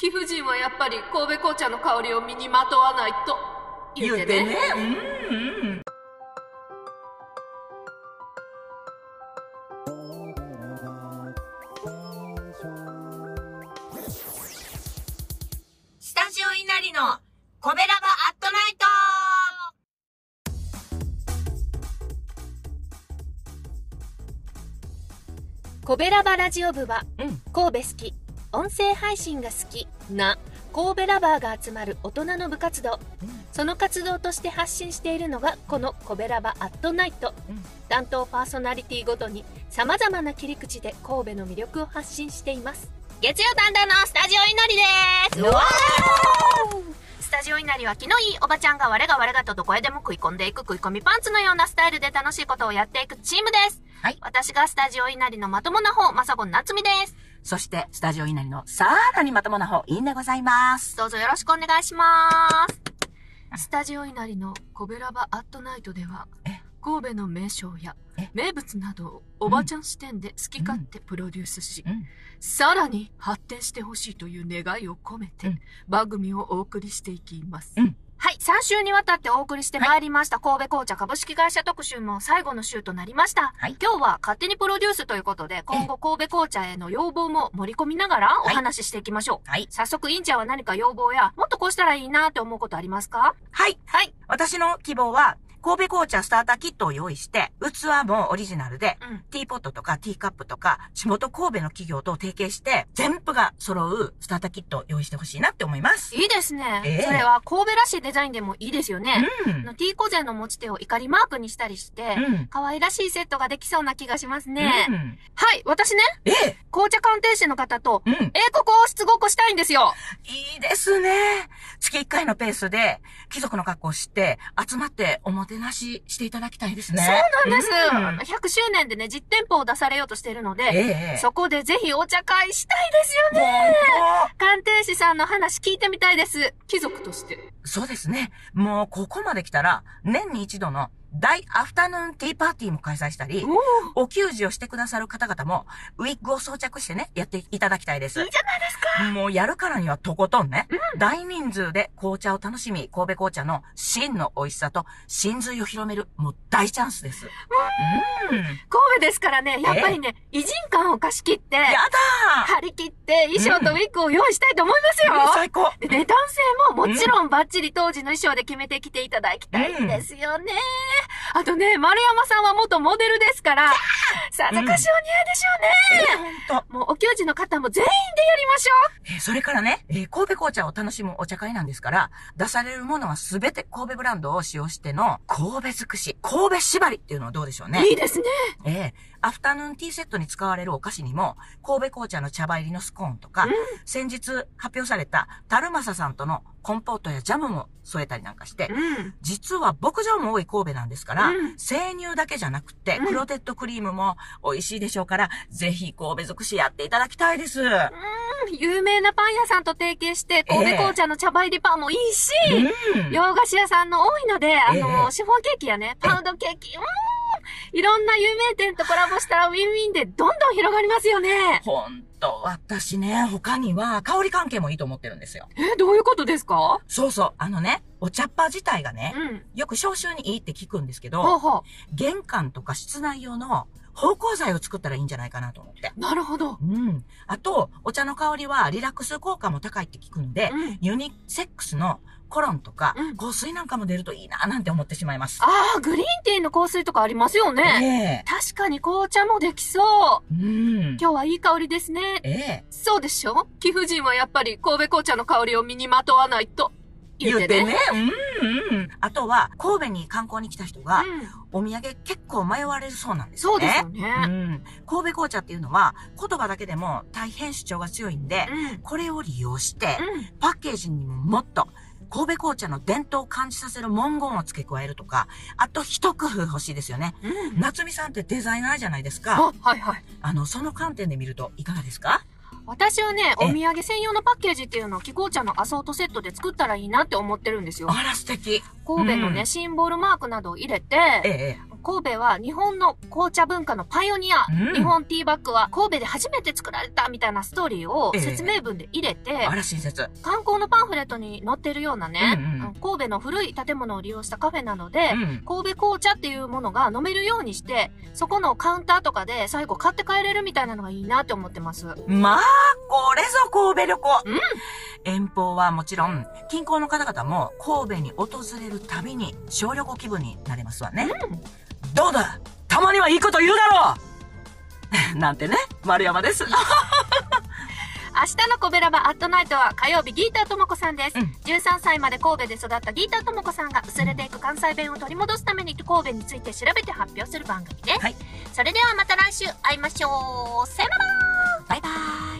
貴婦人はやっぱり神戸紅茶の香りを身にまとわないと言ってね。うんうん。スタジオ稲荷のコベラバアットナイトコベラバラジオ部は、うん神戸好き、音声配信が好きな神戸ラバーが集まる大人の部活動。その活動として発信しているのがこのコベラバアットナイト。うん担当パーソナリティごとに様々な切り口で神戸の魅力を発信しています。月曜担当のスタジオ稲荷です。うわスタジオ稲荷は気のいいおばちゃんが我が我がとどこへでも食い込んでいく食い込みパンツのようなスタイルで楽しいことをやっていくチームです。はい私がスタジオ稲荷のまともな方、まさごんなつみです。そして、スタジオ稲荷のさらにまともな方、いいんでございます。どうぞよろしくお願いします。スタジオ稲荷のコベラバアットナイトではえ、神戸の名称やえ？名物などをおばちゃん視点で好き勝手プロデュースし、うんさらに発展してほしいという願いを込めて、うん番組をお送りしていきます。うんはい、3週にわたってお送りしてまいりました、神戸紅茶株式会社特集も最後の週となりました。はい今日は勝手にプロデュースということで、今後神戸紅茶への要望も盛り込みながらおはい話ししていきましょう。はい。早速、インちゃんは何か要望や、もっとこうしたらいいなって思うことありますか？はい。はい。私の希望は、神戸紅茶スターターキットを用意して、器もオリジナルで、うん。ティーポットとかティーカップとか、地元神戸の企業と提携して、全部が揃うスターターキットを用意してほしいなって思います。いいですね。ええそれは神戸らしいデザインでもいいですよね。うんあの T コゼの持ち手を怒りマークにしたりして、うん。可愛らしいセットができそうな気がしますね。うん。はい、私ね、ええ。紅茶鑑定士の方と、うん。英国王室ごっこしたいんですよ。いいですね。月1回のペースで、貴族の格好をして、集まっておもてなししていただきたいですね。そうなんです。うんあの100周年でね、実店舗を出されようとしているので、ええ。そこでぜひお茶会したいですよね。本鑑定士さんの話聞いてみたいです。貴族として。当そうですね。もうここまで来たら、年に一度の大アフタヌーンティーパーティーも開催したり、お給仕をしてくださる方々も、ウィッグを装着してね、やっていただきたいです。いいじゃないですか。もうやるからにはとことんね、大人数で紅茶を楽しみ、神戸紅茶の真の美味しさと真髄を広める、もう大チャンスです。うん。や神戸ですからね、やっぱりね、偉人感を貸し切って、だ張り切って衣装とウィッグを用意したいと思いますよ。ー最高でね、男性ももちろんバッチリ当時の衣装で決めてきていただきたいんですよね。あとね、丸山さんは元モデルですから、さぞかしお似合いでしょうね。ほんと。もうお給仕の方も全員でやりましょえーそれからね、えー神戸紅茶を楽しむお茶会なんですから、出されるものはすべて神戸ブランドを使用しての神戸尽くし、神戸縛りっていうのはどうでしょうう。ね。いいですね。ええアフタヌーンティーセットに使われるお菓子にも、神戸紅茶の茶葉入りのスコーンとか、うん。先日発表されたタルマサさんとのコンポートやジャムも添えたりなんかして、うん。実は牧場も多い神戸なんですから、うん。生乳だけじゃなくて、うん。クロテッドクリームも美味しいでしょうから、ぜひ神戸尽くしやっていただきたいです。有名なパン屋さんと提携して、神戸紅茶の茶葉入りパンもいいし、うん。洋菓子屋さんの多いので、あの、ええ。シフォンケーキやね、パウンドケーキ、うーん、いろんな有名店とコラボしたらウィンウィンでどんどん広がりますよね。ほんと、私ね、他には香り関係もいいと思ってるんですよ。え、どういうことですか？そうそう、あのね、お茶っ葉自体がね、うん。よく消臭にいいって聞くんですけほうど、ほ玄関とか室内用の芳香剤を作ったらいいんじゃないかなと思って。う。なるほど。うん。あと、お茶の香りはリラックス効果も高いって聞くんで、うん。ユニセックスのコロンとかうん香水なんかも出るといいななんて思ってしまいます。ああ、グリーンティーの香水とかありますよね。え確かに紅茶もできそう。えうん。今日はいい香りですね。ええそうでしょ？貴婦人はやっぱり神戸紅茶の香りを身にまとわないと。言ってね。ね。うんうん。あとは、神戸に観光に来た人が、うん。お土産結構迷われるそうなんですそう。ですよね。うん。神戸紅茶っていうのは、言葉だけでも大変主張が強いんで、うん。これを利用して、うん。パッケージにももっと、神戸紅茶の伝統を感じさせる文言を付け加えるとか、あと一工夫欲しいですよね。うん。夏美さんってデザイナーじゃないですか。あ、はいはい。あの、その観点で見るといかがですか？私はね、えお土産専用のパッケージっていうのを気紅茶のアソートセットで作ったらいいなって思ってるんですよ。あら素敵。神戸のね、うんシンボルマークなどを入れて、ええ、神戸は日本の紅茶文化のパイオニア。うん日本ティーバッグは神戸で初めて作られたみたいなストーリーをええ説明文で入れて、あら、親切。観光のパンフレットに載ってるようなね、うんうん神戸の古い建物を利用したカフェなので、うん。神戸紅茶っていうものが飲めるようにして、そこのカウンターとかで最後買って帰れるみたいなのがいいなって思ってます。まあ、これぞ神戸旅行。うん遠方はもちろん、近郊の方々も神戸に訪れるたびに小旅行気分になれますわね。どうだ？たまにはいいこと言うだろう なんてね、丸山です。明日のコベラバアットナイトは火曜日ギーターともこさんです、うん13歳まで神戸で育ったギーターともこさんが薄れていく関西弁を取り戻すために神戸について調べて発表する番組です、はいそれではまた来週会いましょうさよならバイバイ